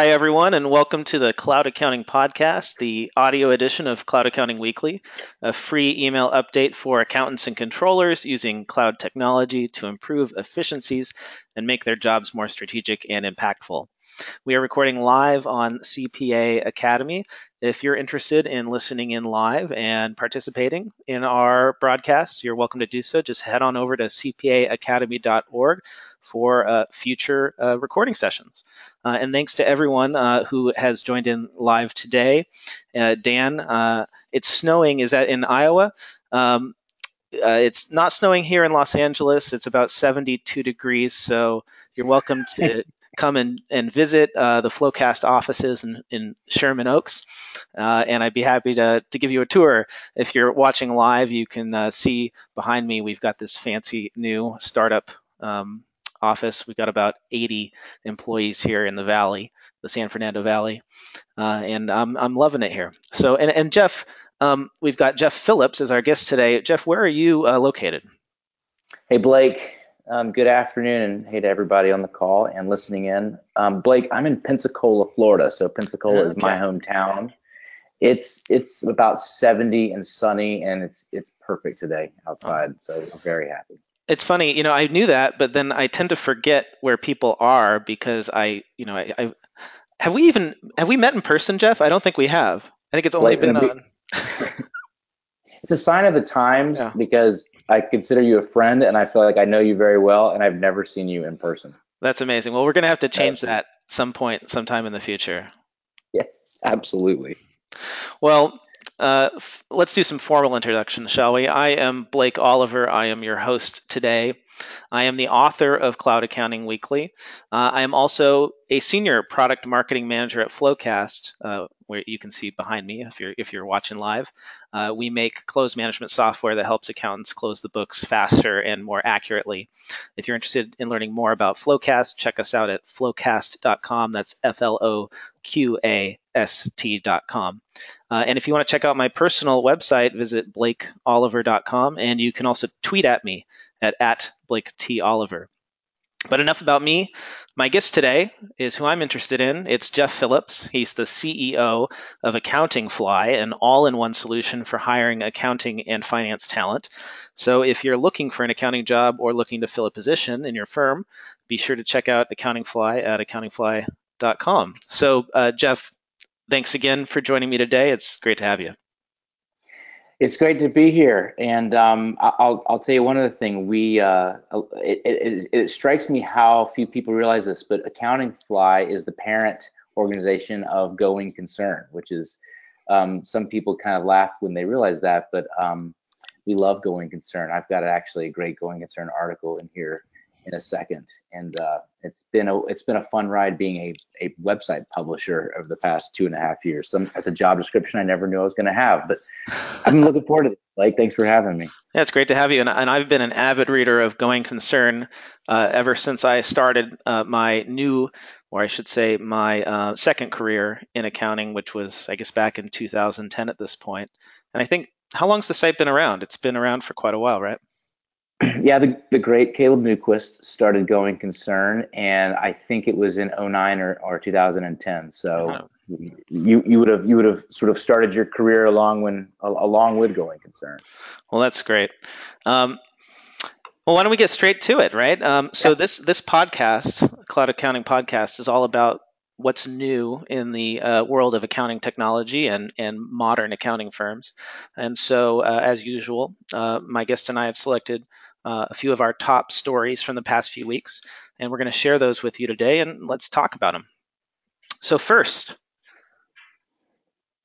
Hi, everyone, and welcome to the Cloud Accounting Podcast, the audio edition of Cloud Accounting Weekly, a free email update for accountants and controllers using cloud technology to improve efficiencies and make their jobs more strategic and impactful. We are recording live on CPA Academy. If you're interested in listening in live and participating in our broadcast, you're welcome to do so. Just head on over to cpaacademy.org for uh, future uh, recording sessions. Uh, and thanks to everyone uh, who has joined in live today. Uh, Dan, uh, it's snowing. Is that in Iowa? Um, it's not snowing here in Los Angeles. It's about 72 degrees, so you're welcome to come and, and visit uh, the FloQast offices in, in Sherman Oaks. Uh, and I'd be happy to, to give you a tour. If you're watching live, you can uh, see behind me, we've got this fancy new startup um, office. We've got about 80 employees here in the Valley, the San Fernando Valley. Uh, and I'm, I'm loving it here. So, and, and Jeff, um, we've got Jeff Phillips as our guest today. Jeff, where are you uh, located? Hey, Blake. Um, good afternoon, and hey to everybody on the call and listening in. Um, Blake, I'm in Pensacola, Florida, so Pensacola okay. is my hometown. It's it's about 70 and sunny, and it's it's perfect today outside, so I'm very happy. It's funny, you know, I knew that, but then I tend to forget where people are because I, you know, I, I have we even have we met in person, Jeff? I don't think we have. I think it's only been on. it's a sign of the times yeah. because I consider you a friend and I feel like I know you very well and I've never seen you in person. That's amazing. Well, we're going to have to change that some point, sometime in the future. Yes, absolutely. Well, uh, f- let's do some formal introductions, shall we? I am Blake Oliver. I am your host today. I am the author of Cloud Accounting Weekly. Uh, I am also a senior product marketing manager at FloQast, uh, where you can see behind me if you're if you're watching live. Uh, we make close management software that helps accountants close the books faster and more accurately. If you're interested in learning more about FloQast, check us out at floqast.com. That's F-L-O-Q-A-S-T.com. Uh, and if you want to check out my personal website, visit blakeoliver.com, and you can also tweet at me at, at Blake T. Oliver. But enough about me. My guest today is who I'm interested in. It's Jeff Phillips. He's the CEO of Accounting Fly, an all in one solution for hiring accounting and finance talent. So if you're looking for an accounting job or looking to fill a position in your firm, be sure to check out Accounting Fly at accountingfly.com. So, uh, Jeff, thanks again for joining me today. It's great to have you. It's great to be here, and um, I'll I'll tell you one other thing. We uh, it, it, it strikes me how few people realize this, but Accounting Fly is the parent organization of Going Concern, which is um, some people kind of laugh when they realize that, but um, we love Going Concern. I've got actually a great Going Concern article in here in a second. And uh, it's been a it's been a fun ride being a, a website publisher over the past two and a half years. Some that's a job description I never knew I was going to have, but I'm looking forward to this. Blake, thanks for having me. Yeah, it's great to have you. And, and I've been an avid reader of Going Concern uh, ever since I started uh, my new, or I should say, my uh, second career in accounting, which was I guess back in 2010 at this point. And I think how long's the site been around? It's been around for quite a while, right? yeah, the, the great Caleb Newquist started going concern, and I think it was in 09 or, or 2010. So oh. you you would have you would have sort of started your career along when along with going concern. Well, that's great. Um, well, why don't we get straight to it, right? Um, so yeah. this this podcast, Cloud Accounting Podcast, is all about what's new in the uh, world of accounting technology and, and modern accounting firms. And so, uh, as usual, uh, my guest and I have selected uh, a few of our top stories from the past few weeks, and we're going to share those with you today, and let's talk about them. So, first,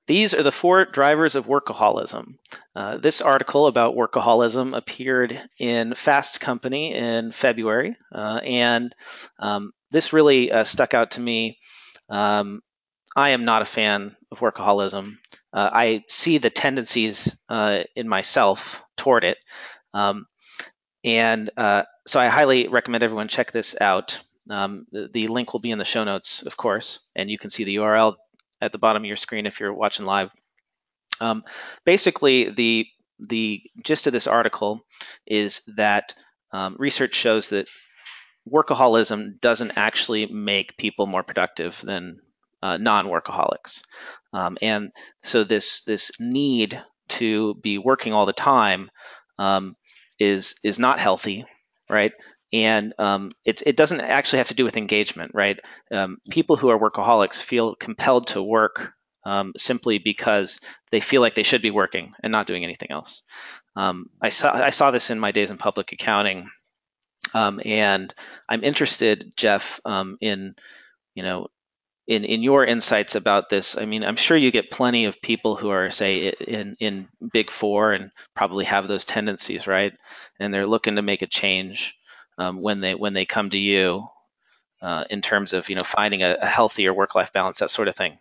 these are the four drivers of workaholism. Uh, this article about workaholism appeared in Fast Company in February, uh, and um, this really uh, stuck out to me. Um, I am not a fan of workaholism. Uh, I see the tendencies uh, in myself toward it. Um, and uh, so I highly recommend everyone check this out. Um, the, the, link will be in the show notes, of course, and you can see the URL at the bottom of your screen if you're watching live. Um, basically, the the gist of this article is that um, research shows that workaholism doesn't actually make people more productive than uh, non-workaholics, um, and so this this need to be working all the time um, is is not healthy, right? And um, it, it doesn't actually have to do with engagement, right? Um, people who are workaholics feel compelled to work um, simply because they feel like they should be working and not doing anything else. Um, I saw I saw this in my days in public accounting, um, and I'm interested, Jeff, um, in you know in in your insights about this. I mean, I'm sure you get plenty of people who are say in in Big Four and probably have those tendencies, right? And they're looking to make a change um, when they when they come to you uh, in terms of you know finding a, a healthier work life balance, that sort of thing.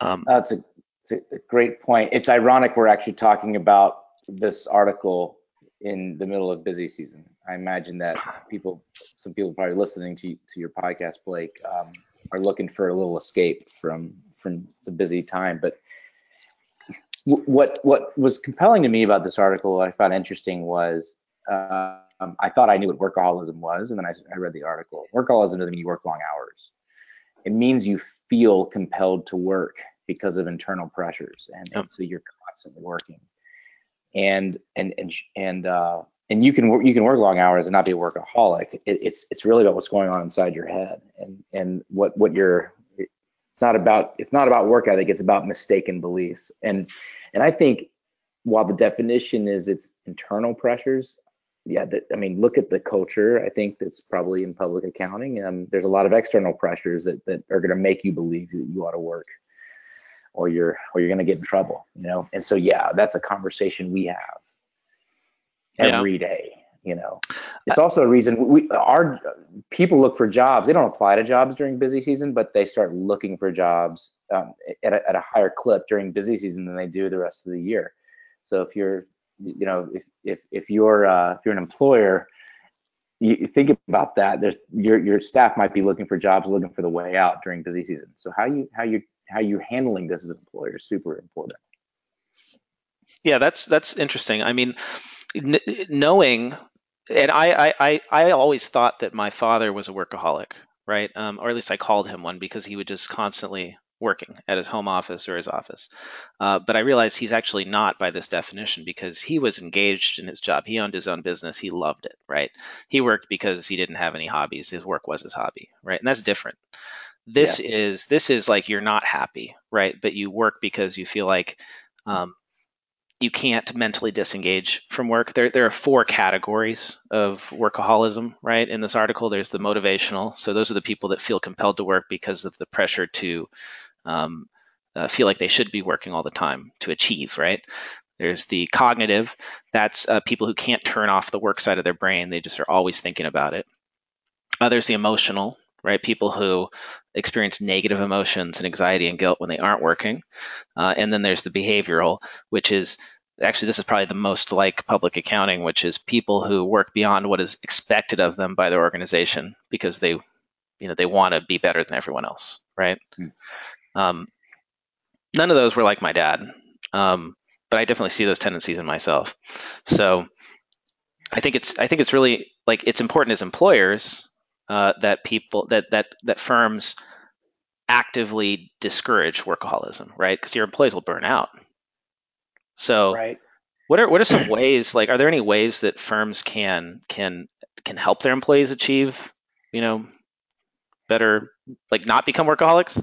Um, That's a, a great point. It's ironic we're actually talking about this article in the middle of busy season. I imagine that people, some people probably listening to to your podcast, Blake, um, are looking for a little escape from from the busy time. But what what was compelling to me about this article, what I found interesting was uh, um, I thought I knew what workaholism was, and then I, I read the article. Workaholism doesn't mean you work long hours. It means you feel compelled to work because of internal pressures, and, and so you're constantly working. And and and and uh, and you can work you can work long hours and not be a workaholic. It, it's it's really about what's going on inside your head and and what what you're. It's not about it's not about work ethic. It's about mistaken beliefs. And and I think while the definition is it's internal pressures, yeah, I mean, look at the culture. I think that's probably in public accounting. Um, there's a lot of external pressures that, that are going to make you believe that you ought to work, or you're or you're going to get in trouble. You know, and so yeah, that's a conversation we have every yeah. day. You know, it's also a reason we our people look for jobs. They don't apply to jobs during busy season, but they start looking for jobs um, at, a, at a higher clip during busy season than they do the rest of the year. So if you're you know, if if if you're uh, if you're an employer, you think about that. There's your your staff might be looking for jobs, looking for the way out during busy season. So how you how you how you're handling this as an employer is super important. Yeah, that's that's interesting. I mean, n- knowing, and I, I I always thought that my father was a workaholic, right? Um, or at least I called him one because he would just constantly working at his home office or his office. Uh, but I realized he's actually not by this definition because he was engaged in his job. He owned his own business. He loved it, right? He worked because he didn't have any hobbies. His work was his hobby, right? And that's different. This yes. is this is like you're not happy, right? But you work because you feel like um, you can't mentally disengage from work. There, there are four categories of workaholism, right? In this article, there's the motivational. So those are the people that feel compelled to work because of the pressure to um, uh, feel like they should be working all the time to achieve, right? There's the cognitive. That's uh, people who can't turn off the work side of their brain. They just are always thinking about it. Uh, there's the emotional, right? People who experience negative emotions and anxiety and guilt when they aren't working. Uh, and then there's the behavioral, which is actually this is probably the most like public accounting, which is people who work beyond what is expected of them by their organization because they, you know, they want to be better than everyone else, right? Mm. Um, none of those were like my dad, um, but I definitely see those tendencies in myself. So I think it's I think it's really like it's important as employers uh, that people that that that firms actively discourage workaholism, right? Because your employees will burn out. So right. what are what are some ways like are there any ways that firms can can can help their employees achieve, you know, better like not become workaholics?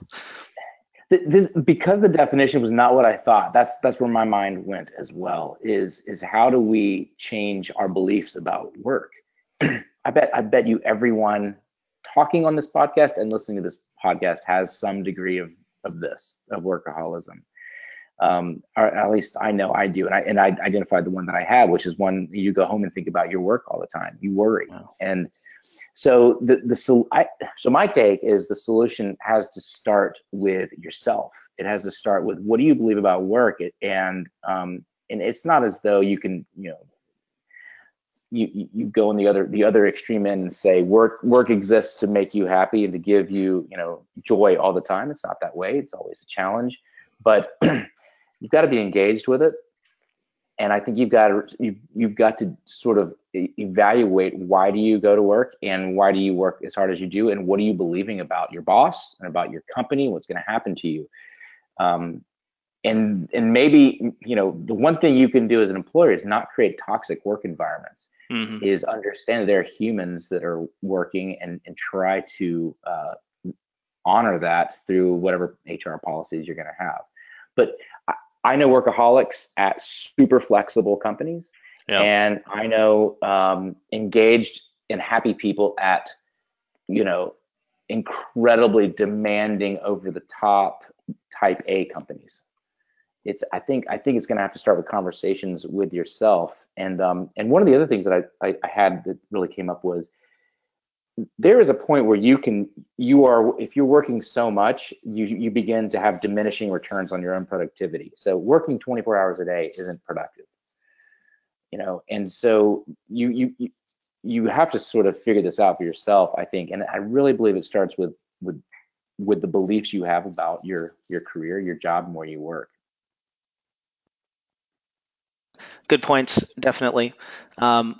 this because the definition was not what I thought. That's that's where my mind went as well. Is is how do we change our beliefs about work? I bet I bet you everyone talking on this podcast and listening to this podcast has some degree of of this of workaholism. Um, or at least I know I do, and I and I identified the one that I have, which is one you go home and think about your work all the time. You worry, wow. and so the the so I so my take is the solution has to start with yourself. It has to start with what do you believe about work, it, and um, and it's not as though you can you know you you go in the other the other extreme end and say work work exists to make you happy and to give you you know joy all the time. It's not that way. It's always a challenge, but you've got to be engaged with it. and I think you've got to you've, you've got to sort of evaluate why do you go to work and why do you work as hard as you do and what are you believing about your boss and about your company, what's going to happen to you. Um, and and maybe you know the one thing you can do as an employer is not create toxic work environments. Mm-hmm. Is understand that there are humans that are working and and try to uh, honor that through whatever HR policies you're going to have. But I know workaholics at super flexible companies, yeah. and I know um, engaged and happy people at, you know, incredibly demanding, over the top type A companies. It's I think I think it's going to have to start with conversations with yourself, and um, and one of the other things that I, I, I had that really came up was there is a point where you can you are if you're working so much you you begin to have diminishing returns on your own productivity. So working 24 hours a day isn't productive. You know and so you you you have to sort of figure this out for yourself i think. And i really believe it starts with with with the beliefs you have about your your career your job and where you work good points definitely um,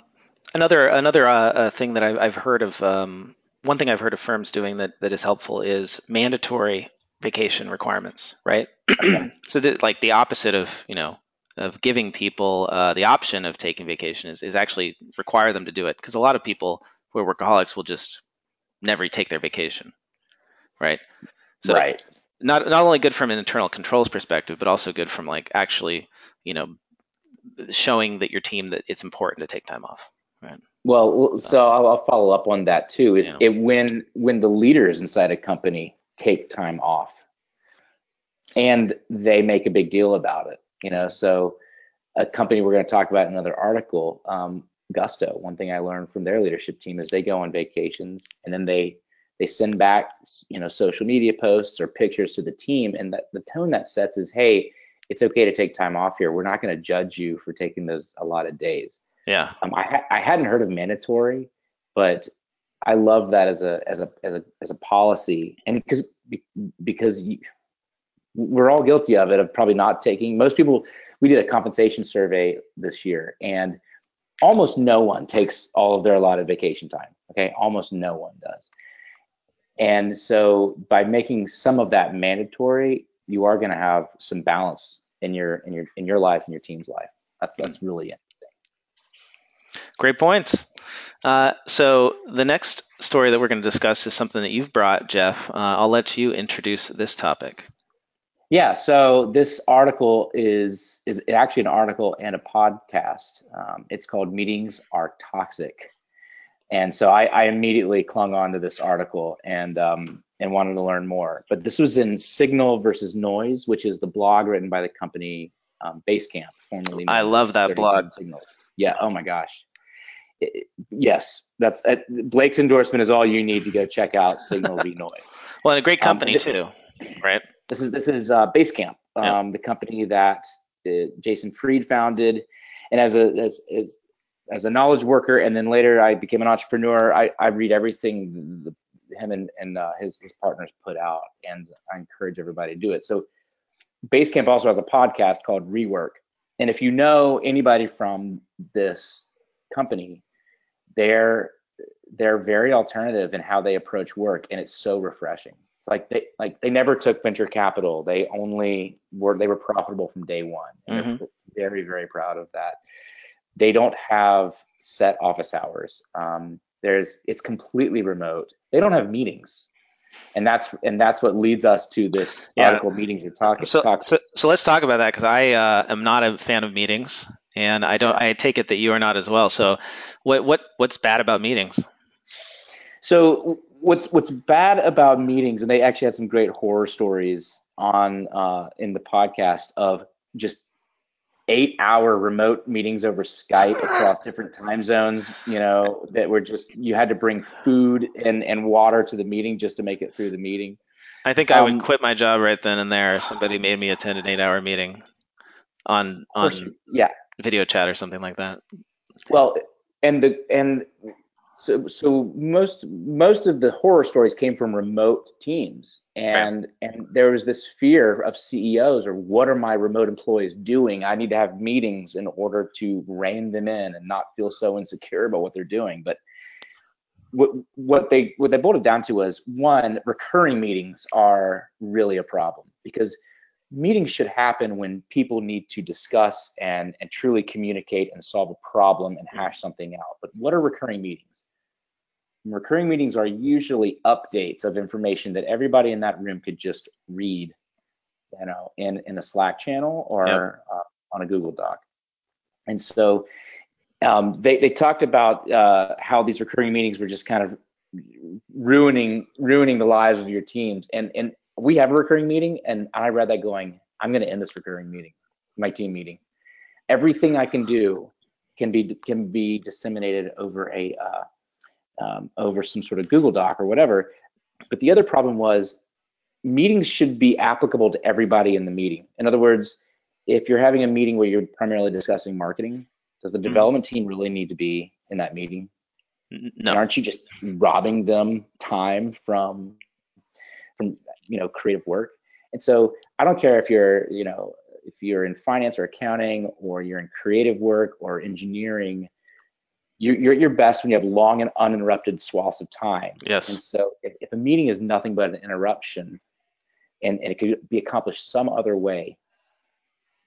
Another another uh, uh, thing that I've, I've heard of um, one thing I've heard of firms doing that, that is helpful is mandatory vacation requirements, right? so that like the opposite of you know of giving people uh, the option of taking vacation is, is actually require them to do it because a lot of people who are workaholics will just never take their vacation, right? So right. not not only good from an internal controls perspective, but also good from like actually you know showing that your team that it's important to take time off. Right. Well, so, so I'll, I'll, follow up on that too. Is yeah. it when when the leaders inside a company take time off, and they make a big deal about it. You know, so a company we're going to talk about in another article, um, Gusto. One thing I learned from their leadership team is they go on vacations and then they they send back you know social media posts or pictures to the team, and that the tone that sets is, hey, it's okay to take time off here. We're not going to judge you for taking those a lot of days. Yeah. Um, I ha- I hadn't heard of mandatory, but I love that as a as a as a as a policy, and because because you, we're all guilty of it of probably not taking. Most people. We did a compensation survey this year, and almost no one takes all of their allotted vacation time. Okay, almost no one does. And so by making some of that mandatory, you are going to have some balance in your in your in your life and your team's life. That's that's really it. Great points. Uh, so the next story that we're going to discuss is something that you've brought, Jeff. Uh, I'll let you introduce this topic. Yeah. So this article is is actually an article and a podcast. Um, it's called "Meetings Are Toxic," and so I, I immediately clung on to this article and um, and wanted to learn more. But this was in Signal versus Noise, which is the blog written by the company um, Basecamp, formerly. I love that blog. Signals. Yeah. Oh my gosh yes, that's uh, Blake's endorsement is all you need to go check out Signal v Noise. Well, and a great um, company um, too, right? This is this is uh, Basecamp, um, yeah. the company that uh, Jason Fried founded, and as a as, as as a knowledge worker, and then later I became an entrepreneur. I, I read everything the, him and, and uh, his his partners put out, and I encourage everybody to do it. So Basecamp also has a podcast called Rework, and if you know anybody from this company, they're they're very alternative in how they approach work and it's so refreshing. It's like they like they never took venture capital. They only were they were profitable from day one. And mm-hmm. they're very very proud of that. They don't have set office hours. Um, there's it's completely remote they don't have meetings and that's and that's what leads us to this yeah. article meetings are toxic so, talk. so so let's talk about that because i uh, am not a fan of meetings and I don't. I take it that you are not as well. So, what what what's bad about meetings? So what's what's bad about meetings, and they actually had some great horror stories on uh, in the podcast of just eight hour remote meetings over Skype across different time zones, you know, that were just you had to bring food and, and water to the meeting just to make it through the meeting. I think I would um, quit my job right then and there if somebody made me attend an eight hour meeting on on yeah video chat or something like that. Well, and the and so so most most of the horror stories came from remote teams. And right. and there was this fear of CEOs or what are my remote employees doing? I need to have meetings in order to rein them in and not feel so insecure about what they're doing. But what what they what they boiled it down to was one recurring meetings are really a problem because meetings should happen when people need to discuss and and truly communicate and solve a problem and hash something out. But what are recurring meetings recurring meetings are usually updates of information that everybody in that room could just read you know in in a slack channel or yep. uh, on a google doc and so um, they, they talked about uh, how these recurring meetings were just kind of ruining ruining the lives of your teams and and we have a recurring meeting, and I read that going, I'm going to end this recurring meeting, my team meeting. Everything I can do can be can be disseminated over a uh, um, over some sort of Google Doc or whatever. But the other problem was meetings should be applicable to everybody in the meeting. In other words, if you're having a meeting where you're primarily discussing marketing, does the mm-hmm. development team really need to be in that meeting? No. And aren't you just robbing them time from from you know creative work. And so I don't care if you're you know if you're in finance or accounting or you're in creative work or engineering, you're, you're at your best when you have long and uninterrupted swaths of time. Yes. And so if, if a meeting is nothing but an interruption and, and it could be accomplished some other way,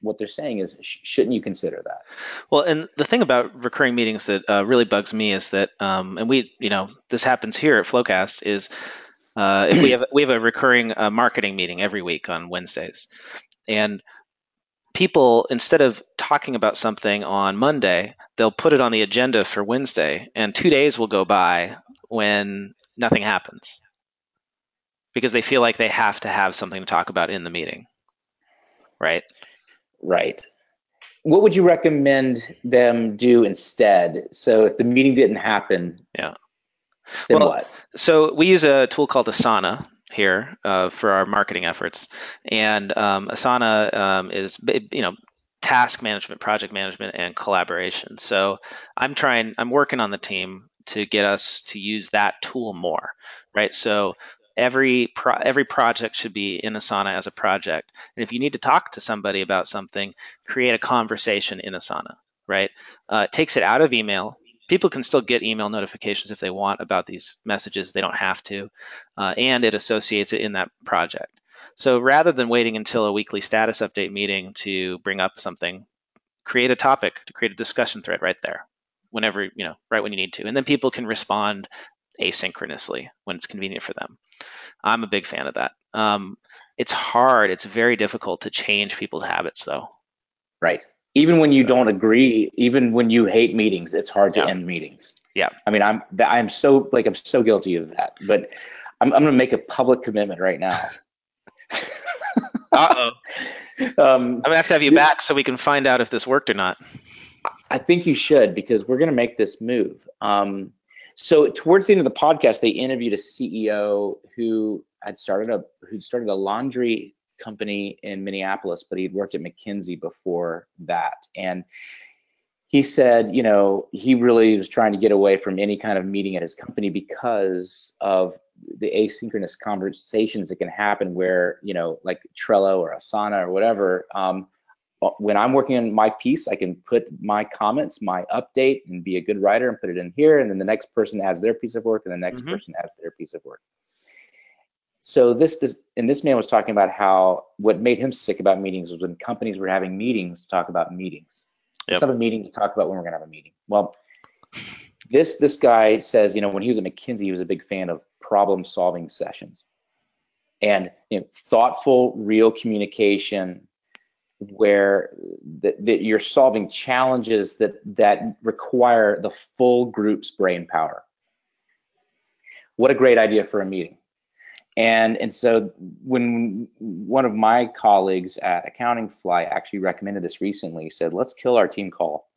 what they're saying is, sh- shouldn't you consider that? Well, and the thing about recurring meetings that uh, really bugs me is that, um, and we, you know, this happens here at FloQast, is uh, if we have we have a recurring uh, marketing meeting every week on Wednesdays, and people instead of talking about something on Monday, they'll put it on the agenda for Wednesday, and two days will go by when nothing happens because they feel like they have to have something to talk about in the meeting, right? Right. What would you recommend them do instead? So if the meeting didn't happen, yeah then well, what? So we use a tool called Asana here uh, for our marketing efforts, and um, Asana um, is you know task management, project management, and collaboration. So I'm trying, I'm working on the team to get us to use that tool more, right? So every pro- every project should be in Asana as a project, and if you need to talk to somebody about something, create a conversation in Asana, right? Uh, it takes it out of email people can still get email notifications if they want about these messages. They don't have to, uh, and it associates it in that project. So rather than waiting until a weekly status update meeting to bring up something, create a topic to create a discussion thread right there, whenever you know, right when you need to, and then people can respond asynchronously when it's convenient for them. I'm a big fan of that. Um, it's hard. It's very difficult to change people's habits, though. Right even when you don't agree, even when you hate meetings, it's hard to yeah. end meetings. Yeah. I mean, I'm I'm so like I'm so guilty of that, but I'm I'm gonna make a public commitment right now. uh oh. Um, I'm gonna have to have you back so we can find out if this worked or not. I think you should because we're gonna make this move. Um, so towards the end of the podcast, they interviewed a CEO who had started a who started a laundry company in Minneapolis, but he'd worked at McKinsey before that. And he said, you know, he really was trying to get away from any kind of meeting at his company because of the asynchronous conversations that can happen where, you know, like Trello or Asana or whatever. Um, when I'm working on my piece, I can put my comments, my update, and be a good writer and put it in here. And then the next person adds their piece of work, and the next mm-hmm. person adds their piece of work so this, this and this man was talking about how what made him sick about meetings was when companies were having meetings to talk about meetings. Yep. Let's have a meeting to talk about when we're gonna have a meeting. Well, this this guy says, you know, when he was at McKinsey, he was a big fan of problem solving sessions and you know, thoughtful, real communication where that, that you're solving challenges that that require the full group's brain power. What a great idea for a meeting. And and so when one of my colleagues at Accounting Fly actually recommended this recently, he said, let's kill our team call.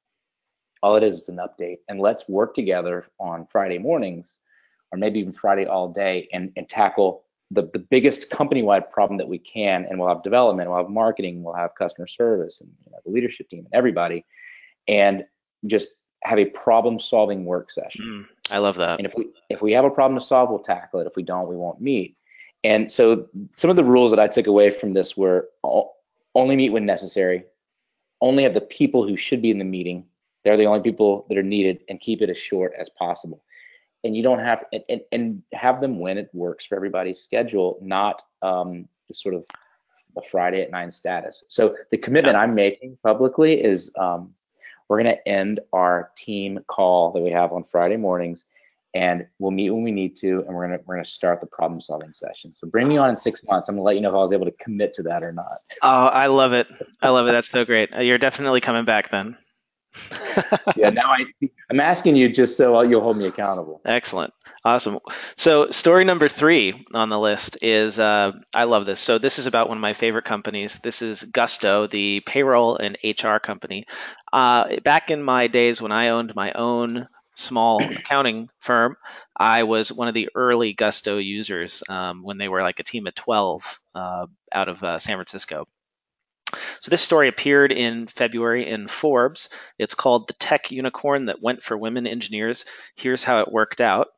All it is is an update, and let's work together on Friday mornings, or maybe even Friday all day, and, and tackle the, the biggest company-wide problem that we can. And we'll have development, we'll have marketing, we'll have customer service, and you know, the leadership team, and everybody, and just have a problem-solving work session. Mm, I love that. And if we if we have a problem to solve, we'll tackle it. If we don't, we won't meet. And so some of the rules that I took away from this were only meet when necessary, only have the people who should be in the meeting. They're the only people that are needed, and keep it as short as possible. And you don't have and, and have them when it works for everybody's schedule, not um, sort of the Friday at nine status. So the commitment I'm making publicly is um, we're going to end our team call that we have on Friday mornings, and we'll meet when we need to, and we're going to we're going to start the problem solving session. So bring me on in six months. I'm going to let you know if I was able to commit to that or not. Oh, I love it. I love it. That's so great. You're definitely coming back then. yeah, now I, I'm asking you just so you'll hold me accountable. Excellent. Awesome. So, story number three on the list is uh, I love this. So, this is about one of my favorite companies. This is Gusto, the payroll and HR company. Uh, back in my days when I owned my own small accounting firm, I was one of the early Gusto users um, when they were like a team of 12 uh, out of uh, San Francisco. So this story appeared in February in Forbes. It's called The Tech Unicorn That Went for Women Engineers. Here's how it worked out.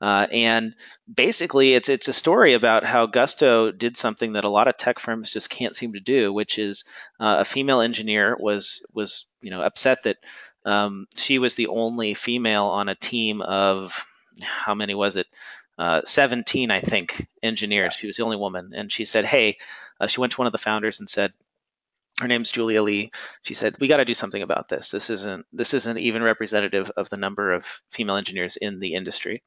Uh, and basically, it's it's a story about how Gusto did something that a lot of tech firms just can't seem to do, which is uh, a female engineer was was you know upset that um, she was the only female on a team of how many was it? Uh, 17, I think, engineers. She was the only woman, and she said, "Hey," uh, she went to one of the founders and said, her name's Julia Lee. She said, "We got to do something about this. This isn't this isn't even representative of the number of female engineers in the industry."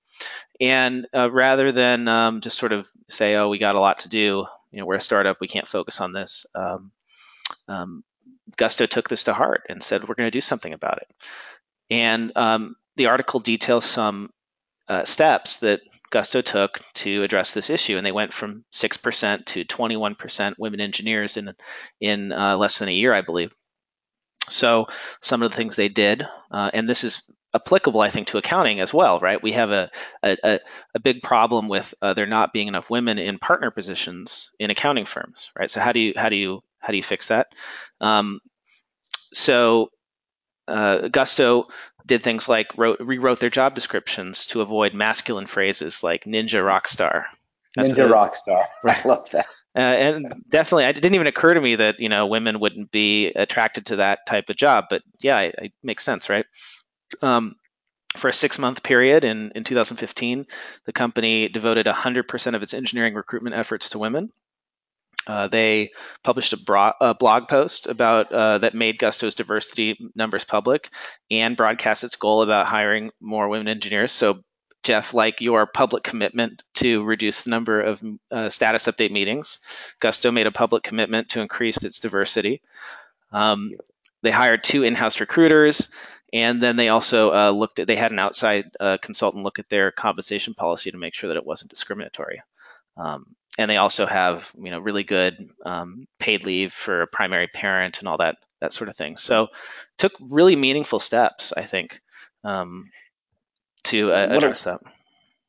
And uh, rather than um, just sort of say, "Oh, we got a lot to do," you know, we're a startup, we can't focus on this. Um, um, Gusto took this to heart and said, "We're going to do something about it." And um, the article details some uh, steps that Gusto took to address this issue, and they went from 6% to 21% women engineers in in uh, less than a year, I believe. So some of the things they did, uh, and this is applicable, I think, to accounting as well, right? We have a a, a big problem with uh, there not being enough women in partner positions in accounting firms, right? So how do you how do you how do you fix that? Um, so uh, Gusto did things like wrote, rewrote their job descriptions to avoid masculine phrases like ninja rock star. That's ninja a, rock star. Right. I love that. Uh, and definitely, it didn't even occur to me that you know women wouldn't be attracted to that type of job. But yeah, it, it makes sense, right? Um, for a six-month period in, in 2015, the company devoted 100% of its engineering recruitment efforts to women. Uh, they published a, bro- a, blog post about uh, that made Gusto's diversity numbers public and broadcast its goal about hiring more women engineers. So, Jeff, like your public commitment to reduce the number of uh, status update meetings, Gusto made a public commitment to increase its diversity. Um, they hired two in-house recruiters, and then they also uh, looked at. They had an outside uh, consultant look at their compensation policy to make sure that it wasn't discriminatory. Um, and they also have you know really good um, paid leave for a primary parent and all that that sort of thing. So took really meaningful steps, I think, um, to uh, address a, that.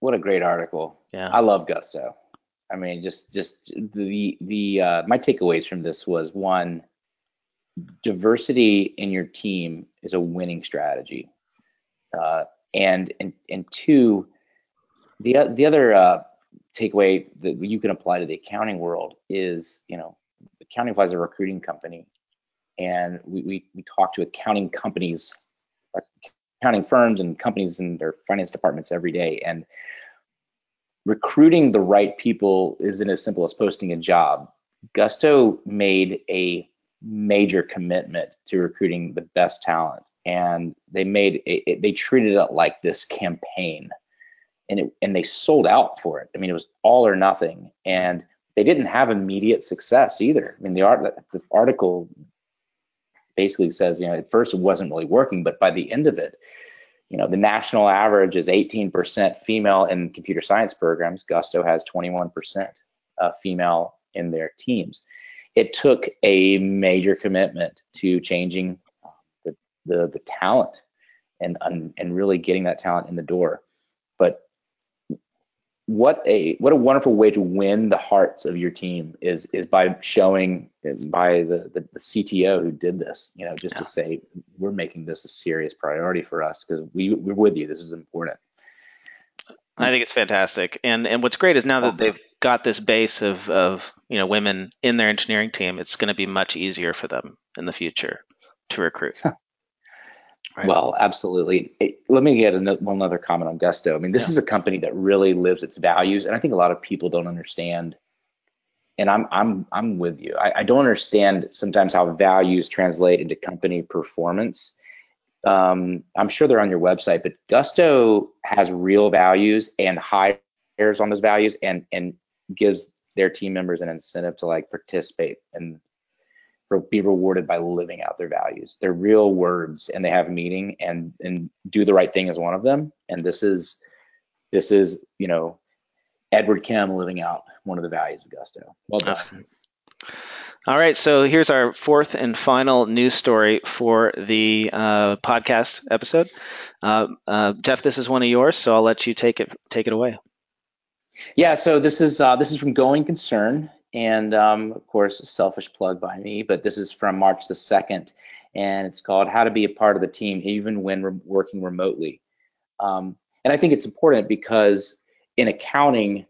What a great article! Yeah, I love Gusto. I mean, just just the the uh, my takeaways from this was one, diversity in your team is a winning strategy, uh, and and and two, the the other uh, takeaway that you can apply to the accounting world is, you know, Accounting is a recruiting company, and we, we, we talk to accounting companies, accounting firms and companies and their finance departments every day. And recruiting the right people isn't as simple as posting a job. Gusto made a major commitment to recruiting the best talent, and they made they treated it like this campaign and it, and they sold out for it. I mean, it was all or nothing, and they didn't have immediate success either. I mean, the art the article basically says, you know, at first it wasn't really working, but by the end of it, you know, the national average is 18% female in computer science programs. Gusto has 21% uh, female in their teams. It took a major commitment to changing the the, the talent and and really getting that talent in the door. What a what a wonderful way to win the hearts of your team is is by showing by the the, the CTO who did this, you know, just yeah. to say we're making this a serious priority for us because we we're with you. This is important. I think it's fantastic. And and what's great is now that they've got this base of of you know women in their engineering team, it's going to be much easier for them in the future to recruit. Right. Well, absolutely. It, let me get another, one other comment on Gusto. I mean, this yeah. is a company that really lives its values, and I think a lot of people don't understand. And I'm I'm I'm with you. I, I don't understand sometimes how values translate into company performance. Um, I'm sure they're on your website, but Gusto has real values and hires on those values, and and gives their team members an incentive to like participate and be rewarded by living out their values. They're real words and they have meaning and and do the right thing is one of them. And this is this is, you know, Edward Kim living out one of the values of Gusto. Well done. All right, so here's our fourth and final news story for the uh, podcast episode. Uh, uh, Jeff, this is one of yours, so I'll let you take it take it away. Yeah, so this is uh, this is from Going Concern, and um, of course, a selfish plug by me, but this is from March the 2nd, and it's called How to Be a Part of the Team Even When Re- Working Remotely. Um, and I think it's important because in accounting,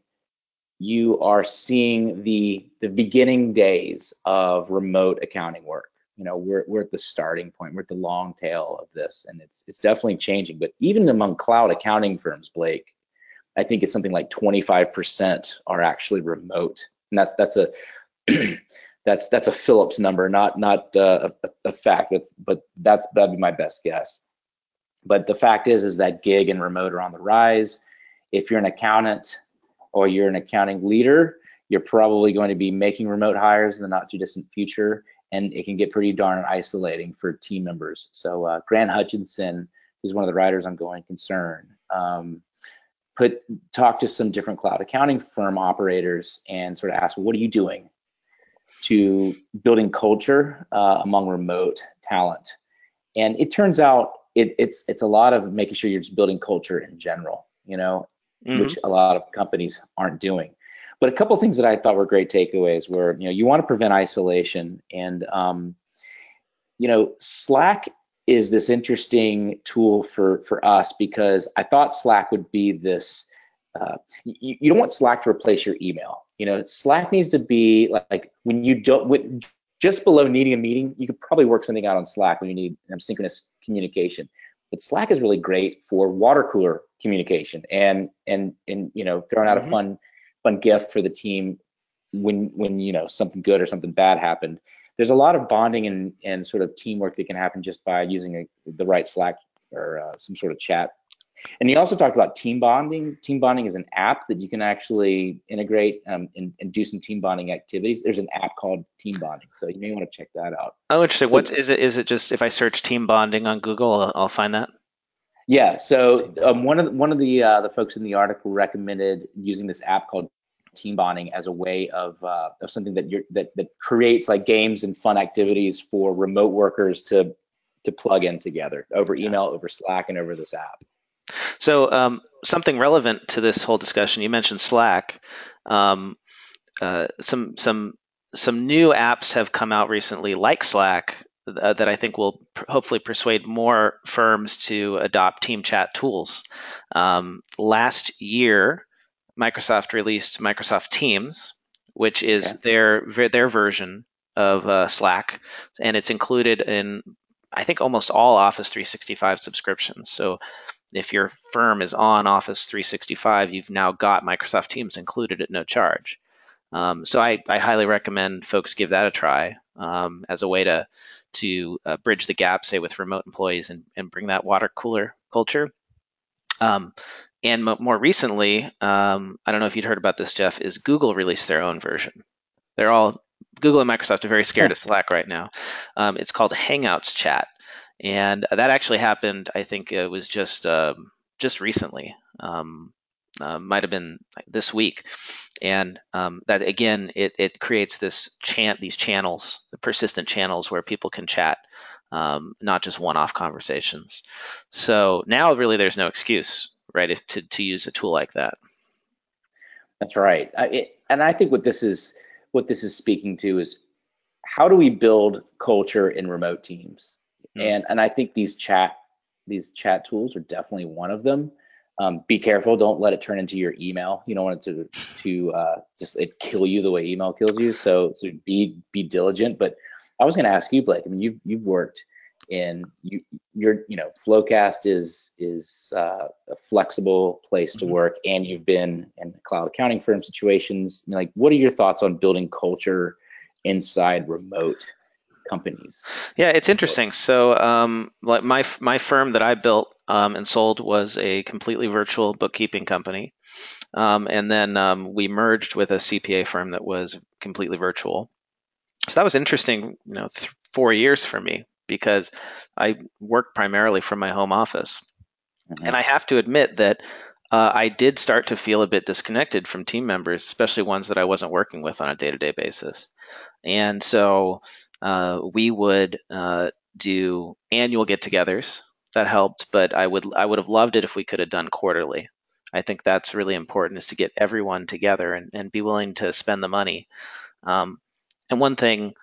you are seeing the the beginning days of remote accounting work. You know, we're we're at the starting point. We're at the long tail of this, and it's it's definitely changing. But even among cloud accounting firms, Blake, I think it's something like 25% are actually remote and that's that's a that's that's a Phillips number, not not uh, a, a, fact. That's, but that's that'd be my best guess. But the fact is, is that gig and remote are on the rise. If you're an accountant or you're an accounting leader, you're probably going to be making remote hires in the not too distant future, and it can get pretty darn isolating for team members. So uh, Grant Hutchinson, who's one of the writers on Going Concern, um, put talk to some different cloud accounting firm operators and sort of ask, well, what are you doing to building culture uh, among remote talent? And it turns out it, it's it's a lot of making sure you're just building culture in general, you know, mm-hmm. which a lot of companies aren't doing. But a couple things that I thought were great takeaways were, you know, you want to prevent isolation, and um, you know, Slack is this interesting tool for for us because I thought Slack would be this. Uh, you, you, don't want Slack to replace your email. You know, Slack needs to be like, like when you don't with, just below needing a meeting, you could probably work something out on Slack when you need um, synchronous communication. But Slack is really great for water cooler communication and and and you know throwing out mm-hmm. a fun fun gift for the team when when you know something good or something bad happened there's a lot of bonding and, and sort of teamwork that can happen just by using a, the right Slack or uh, some sort of chat. And he also talked about team bonding. Team bonding is an app that you can actually integrate um, and, and, do some team bonding activities. There's an app called Team Bonding, so you may want to check that out. Oh, interesting. What is it? Is it just if I search team bonding on Google, I'll, I'll find that? Yeah. So um, one of the, one of the uh, the folks in the article recommended using this app called team bonding as a way of uh, of something that you that that creates like games and fun activities for remote workers to to plug in together over email, over Slack, and over this app. So um, something relevant to this whole discussion, you mentioned Slack. Um, uh, some some some new apps have come out recently, like Slack, uh, that I think will pr- hopefully persuade more firms to adopt team chat tools. Um, last year, Microsoft released Microsoft Teams, which is okay. their their version of uh, Slack, and it's included in I think almost all Office 365 subscriptions. So if your firm is on Office 365, you've now got Microsoft Teams included at no charge. Um, so I, I, highly recommend folks give that a try um, as a way to to uh, bridge the gap, say, with remote employees and, and bring that water cooler culture. Um, and more recently, um, I don't know if you'd heard about this, Jeff, is Google released their own version. They're all Google and Microsoft are very scared of Slack right now. Um, it's called Hangouts Chat, and that actually happened. I think it was just um, just recently. Um, uh, might have been this week, and um, that again, it, it creates this chant, these channels, the persistent channels where people can chat, um, not just one-off conversations. So now, really, there's no excuse right? If, to to use a tool like that. That's right. I, it, and I think what this is what this is speaking to is how do we build culture in remote teams? Mm-hmm. And and I think these chat these chat tools are definitely one of them. Um, be careful. Don't let it turn into your email. You don't want it to to uh, just it kill you the way email kills you. So so be be diligent. But I was going to ask you, Blake. I mean, you've you've worked in you you're you know FloQast is is uh, a flexible place to mm-hmm. work, and you've been in cloud accounting firm situations. Like, what are your thoughts on building culture inside remote companies? Yeah, it's interesting. So, um, like my my firm that I built um, and sold was a completely virtual bookkeeping company, um, and then um, we merged with a CPA firm that was completely virtual. So that was interesting, you know, th- four years for me because I worked primarily from my home office, mm-hmm. and I have to admit that. Uh, I did start to feel a bit disconnected from team members, especially ones that I wasn't working with on a day-to-day basis. And so uh, we would uh, do annual get-togethers. That helped, but I would I would have loved it if we could have done quarterly. I think that's really important is to get everyone together and, and be willing to spend the money. Um, and one thing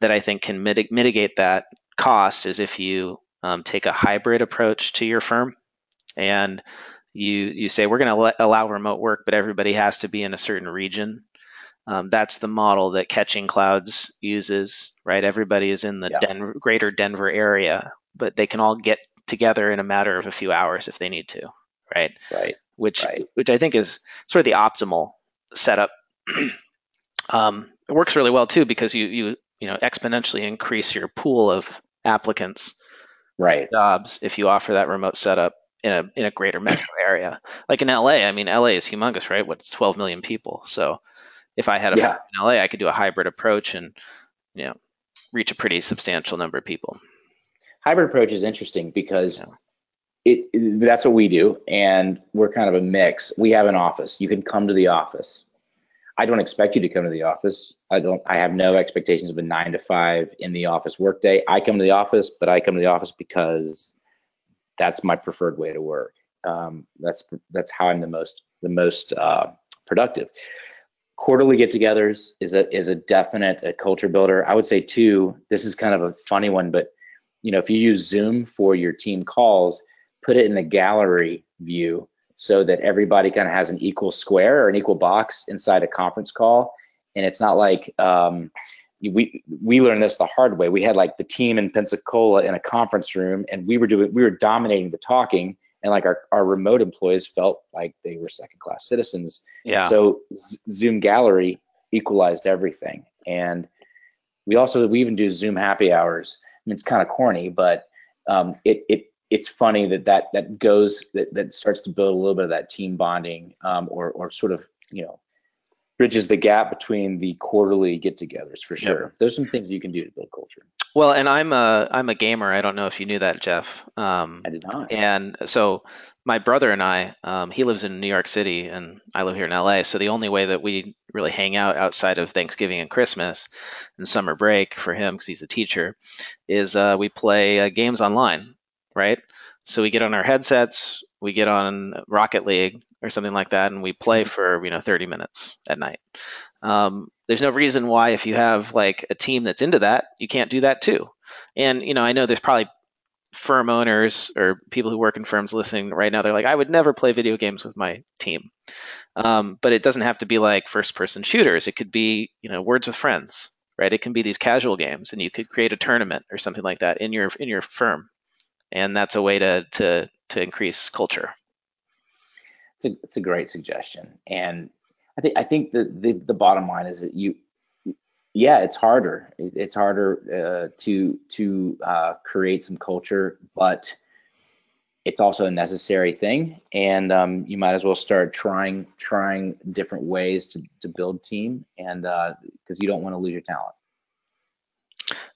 that I think can mitig- mitigate that cost is if you um, take a hybrid approach to your firm and you you say we're going to allow remote work, but everybody has to be in a certain region um, that's the model that Catching Clouds uses, right? Everybody is in the yeah. Denver, greater Denver area, but they can all get together in a matter of a few hours if they need to, right? Right. Which, right. which I think is sort of the optimal setup. um, it works really well too because you you you know exponentially increase your pool of applicants, right? Jobs if you offer that remote setup in a in a greater metro area. Like in LA, I mean, LA is humongous, right? What's 12 million people, so if I had a yeah. in LA, I could do a hybrid approach and you know reach a pretty substantial number of people. Hybrid approach is interesting because yeah. it, it, that's what we do, and we're kind of a mix. We have an office. You can come to the office. I don't expect you to come to the office. I don't. I have no expectations of a nine to five in the office workday. I come to the office, but I come to the office because that's my preferred way to work. Um, that's that's how I'm the most the most uh, productive quarterly get-togethers is a is a definite a culture builder. I would say too. This is kind of a funny one, but you know, if you use Zoom for your team calls, put it in the gallery view so that everybody kind of has an equal square or an equal box inside a conference call, and it's not like um, we we learned this the hard way. We had like the team in Pensacola in a conference room, and we were doing we were dominating the talking, and like our, our remote employees felt like they were second class citizens. Yeah. So Zoom Gallery equalized everything. And we also we even do Zoom happy hours. I mean, it's kind of corny, but um, it it it's funny that that that goes that that starts to build a little bit of that team bonding um, or or sort of you know bridges the gap between the quarterly get-togethers for sure. Yep. There's some things you can do to build culture. Well, and I'm a I'm a gamer. I don't know if you knew that, Jeff. Um, I did not. And so my brother and I, um, he lives in New York City, and I live here in LA. So the only way that we really hang out outside of Thanksgiving and Christmas and summer break for him, because he's a teacher, is uh, we play uh, games online, right? So we get on our headsets, we get on Rocket League or something like that, and we play mm-hmm. for you know 30 minutes at night. Um, there's no reason why if you have like a team that's into that, you can't do that too. And you know, I know there's probably firm owners or people who work in firms listening right now. They're like, I would never play video games with my team. Um, but it doesn't have to be like first-person shooters. It could be you know Words with Friends, right? It can be these casual games, and you could create a tournament or something like that in your in your firm, and that's a way to to to increase culture. It's a it's a great suggestion, and I think I think the, the the bottom line is that you, yeah, it's harder. it's harder uh, to to uh, create some culture, but it's also a necessary thing, and um, you might as well start trying trying different ways to to build team, and because uh, you don't want to lose your talent.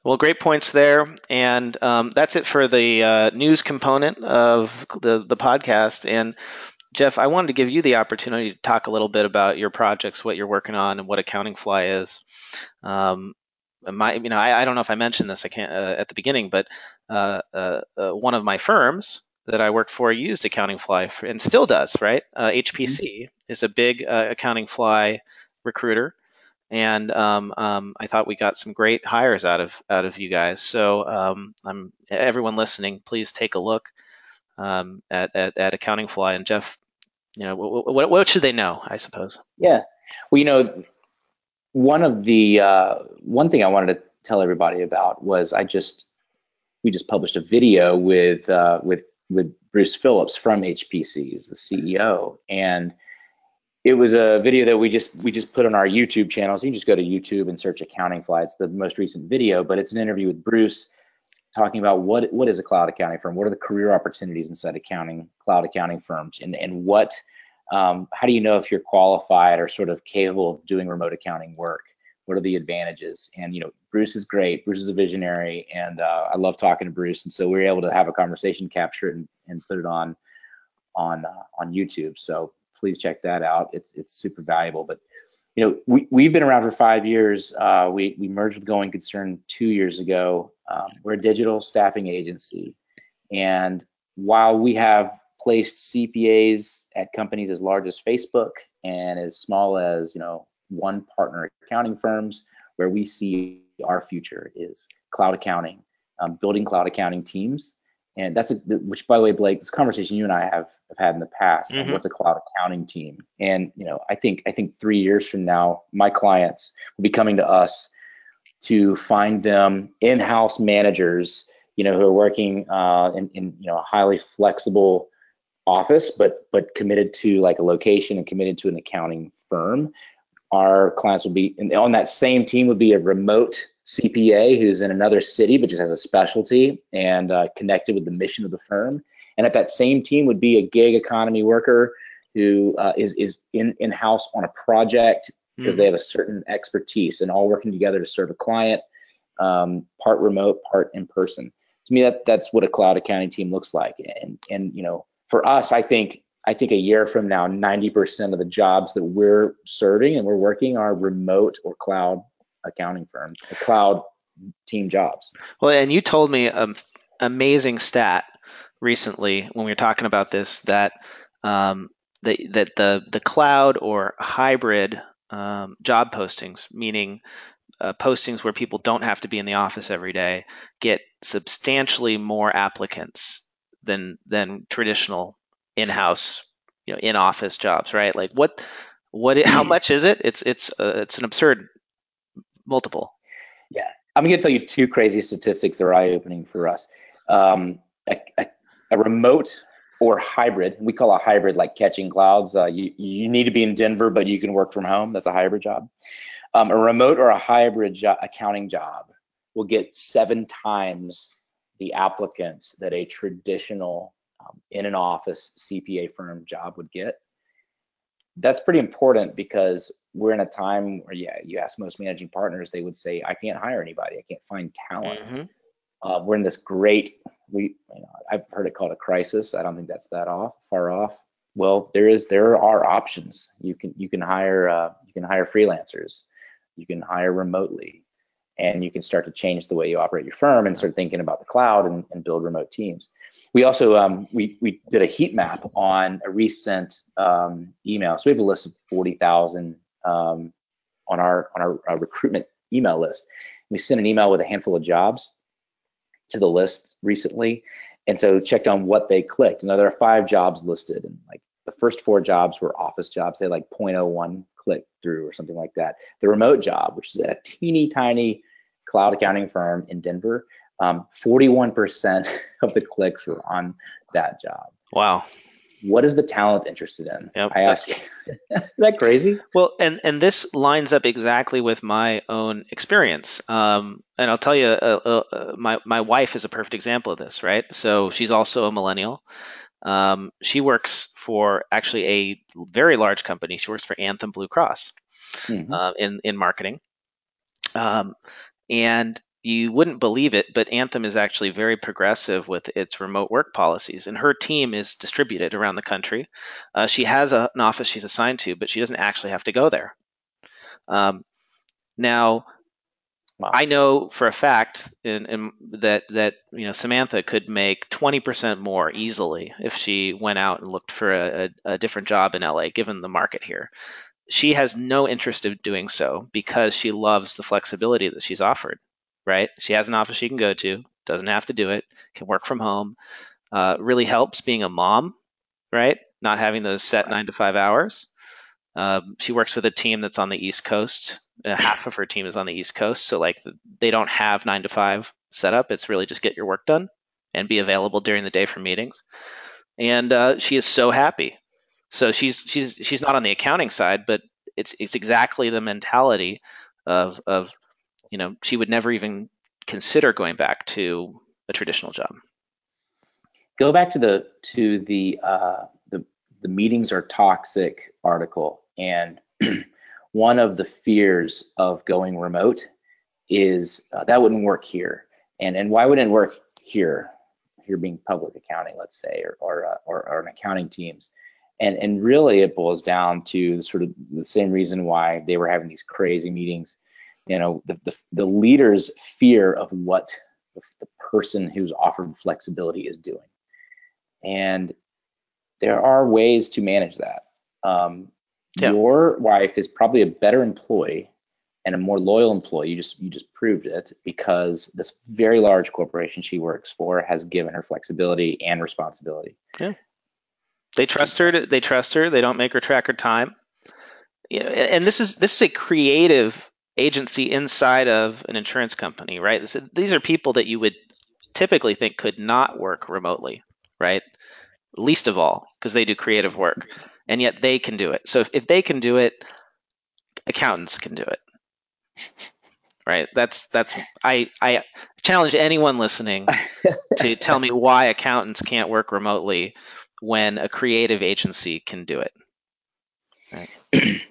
Well, great points there, and um, that's it for the uh, news component of the the podcast. And Jeff, I wanted to give you the opportunity to talk a little bit about your projects, what you're working on, and what Accounting Fly is. Um, my, you know, I, I, don't know if I mentioned this I can't, uh, at the beginning, but uh, uh, uh one of my firms that I worked for used Accounting Fly for, and still does, right? HPC uh, mm-hmm. is a big uh, Accounting Fly recruiter, and um, um, I thought we got some great hires out of out of you guys. So um, I'm everyone listening, please take a look. um, at, at, at Accounting Fly. And Jeff, you know, what, what should they know? I suppose. Yeah, well, you know, one of the uh, one thing I wanted to tell everybody about was I just we just published a video with uh, with with Bruce Phillips from HPC, the CEO, and it was a video that we just we just put on our YouTube channel. So you just go to YouTube and search Accounting Fly. It's the most recent video, but it's an interview with Bruce talking about what what is a cloud accounting firm, what are the career opportunities inside accounting cloud accounting firms, and and what um, how do you know if you're qualified or sort of capable of doing remote accounting work? What are the advantages? And you know, Bruce is great. Bruce is a visionary, and uh, I love talking to Bruce. And so we were able to have a conversation, capture it, and, and put it on on uh, on YouTube. So please check that out. It's it's super valuable. But you know, we we've been around for five years. Uh, we we merged with Going Concern two years ago. Um, we're a digital staffing agency, and while we have placed CPAs at companies as large as Facebook and as small as you know one partner accounting firms, where we see our future is cloud accounting, um, building cloud accounting teams, and that's a, which by the way, Blake, this conversation you and I have, have had in the past. Mm-hmm. what's a cloud accounting team? And you know, I think I think three years from now, my clients will be coming to us to find them in-house managers, you know, who are working uh, in, in you know a highly flexible office, but but committed to like a location and committed to an accounting firm. Our clients will be and on that same team would be a remote CPA who's in another city but just has a specialty and uh, connected with the mission of the firm. And at that same team would be a gig economy worker who uh, is is in in house on a project because mm. they have a certain expertise and all working together to serve a client, um, part remote, part in person. To me, that that's what a cloud accounting team looks like. And and you know for us, I think I think a year from now, 90% of the jobs that we're serving and we're working are remote or cloud accounting firms, cloud team jobs. Well, and you told me an amazing stat recently when we were talking about this that um, that, that the the cloud or hybrid um, job postings, meaning uh, postings where people don't have to be in the office every day, get substantially more applicants than than traditional in-house, you know, in-office jobs, right? Like what what how much is it? It's it's uh, it's an absurd multiple. Yeah, I'm going to tell you two crazy statistics that are eye-opening for us. Um, a, a, a, remote or hybrid, we call a hybrid like catching clouds. Uh, you you need to be in Denver, but you can work from home. That's a hybrid job. Um, a remote or a hybrid jo- accounting job will get seven times the applicants that a traditional um, in an office CPA firm job would get. That's pretty important because we're in a time where, yeah, you ask most managing partners, they would say, I can't hire anybody, I can't find talent. Mm-hmm. Uh, we're in this great, we, you know, I've heard it called a crisis. I don't think that's that off, far off. Well, there is, there are options. You can, you can hire, uh, you can hire freelancers, you can hire remotely, and you can start to change the way you operate your firm and start thinking about the cloud and, and build remote teams. We also um, we we did a heat map on a recent um, email. So we have a list of 40,000 um, on our on our, our, recruitment email list. We sent an email with a handful of jobs to the list recently, and so checked on what they clicked. Now there are five jobs listed, and like the first four jobs were office jobs. They had like 0.01 click through or something like that. The remote job, which is a teeny tiny cloud accounting firm in Denver, um, 41% of the clicks were on that job. Wow. What is the talent interested in? Yep. I ask. is that crazy? Well, and and this lines up exactly with my own experience. Um, and I'll tell you, uh, uh, uh, my my wife is a perfect example of this, right? So she's also a millennial. Um, she works for actually a very large company. She works for Anthem Blue Cross mm-hmm. uh, in in marketing. Um, and you wouldn't believe it, but Anthem is actually very progressive with its remote work policies, and her team is distributed around the country. Uh, she has a, an office she's assigned to, but she doesn't actually have to go there. Um, now, wow. I know for a fact in, in that that you know Samantha could make 20% more easily if she went out and looked for a, a, a different job in LA, given the market here she has no interest in doing so because she loves the flexibility that she's offered right? She has an office she can go to, doesn't have to do it, can work from home. Uh, really helps being a mom, right? Not having those set nine to five hours. Um, she works with a team that's on the East Coast. Uh, half of her team is on the East Coast, so like they don't have nine to five set up. It's really just get your work done and be available during the day for meetings. And uh, she is so happy. So she's she's she's not on the accounting side, but it's it's exactly the mentality of of you know she would never even consider going back to a traditional job. Go back to the to the uh, the the meetings are toxic article, and one of the fears of going remote is uh, that wouldn't work here, and and why wouldn't it work here? Here being public accounting, let's say, or or uh, or, or an accounting teams, and and really it boils down to sort of the same reason why they were having these crazy meetings. You know, the the, the leader's fear of what the person who's offered flexibility is doing, and there are ways to manage that. Um, yeah. Your wife is probably a better employee and a more loyal employee. You just you just proved it because this very large corporation she works for has given her flexibility and responsibility. Yeah. They trust her. they trust her. They don't make her track her time. You know, and this is this is a creative agency inside of an insurance company, right? This, these are people that you would typically think could not work remotely, right? Least of all because they do creative work, and yet they can do it. So if, if they can do it, accountants can do it, right? That's that's I I challenge anyone listening to tell me why accountants can't work remotely when a creative agency can do it? Right.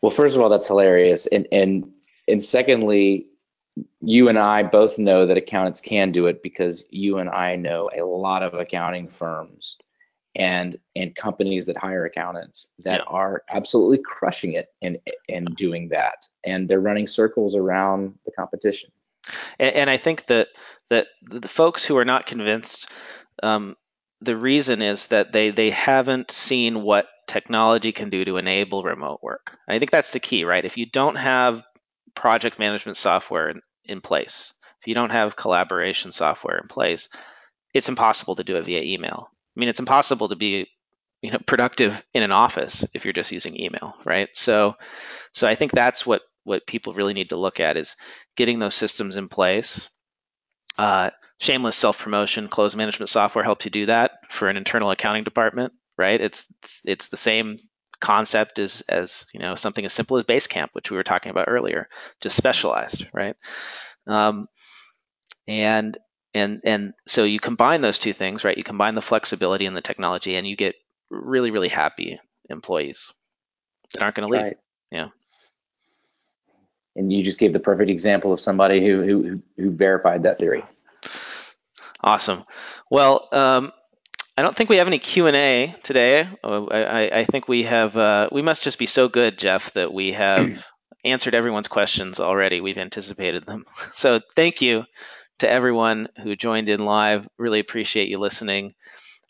well, first of all, that's hilarious, and and and secondly, you and I both know that accountants can do it because you and I know a lot of accounting firms and and companies that hire accountants that yeah. are absolutely crushing it in in doing that and they're running circles around the competition and, and i think that that the folks who are not convinced um, the reason is that they they haven't seen what technology can do to enable remote work. I think that's the key, right? If you don't have project management software in, in place, if you don't have collaboration software in place, it's impossible to do it via email. I mean, it's impossible to be you know productive in an office if you're just using email, right? So so I think that's what what people really need to look at is getting those systems in place uh, shameless self promotion, close management software helps you do that for an internal accounting department, right? It's it's the same concept as as you know something as simple as Basecamp, which we were talking about earlier, just specialized, right? Um, and and and so you combine those two things, right? You combine the flexibility and the technology, and you get really really happy employees that aren't going to leave. Right. Yeah and you just gave the perfect example of somebody who who who verified that theory. Awesome. Well, um, I don't think we have any Q and A today. Oh, I, I, think we have. Uh, we must just be so good, Jeff, that we have answered everyone's questions already. We've anticipated them. So thank you to everyone who joined in live. Really appreciate you listening.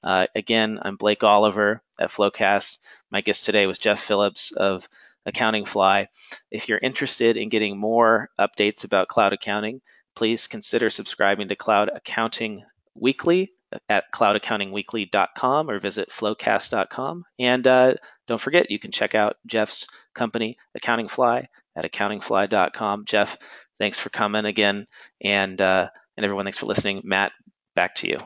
Uh, again, I'm Blake Oliver at FloQast. My guest today was Jeff Phillips of Accounting Fly. If you're interested in getting more updates about cloud accounting, please consider subscribing to Cloud Accounting Weekly at cloudaccountingweekly.com or visit floqast.com. And uh, don't forget, you can check out Jeff's company, Accounting Fly, at accountingfly.com. Jeff, thanks for coming again. And, uh, and everyone, thanks for listening. Matt, back to you.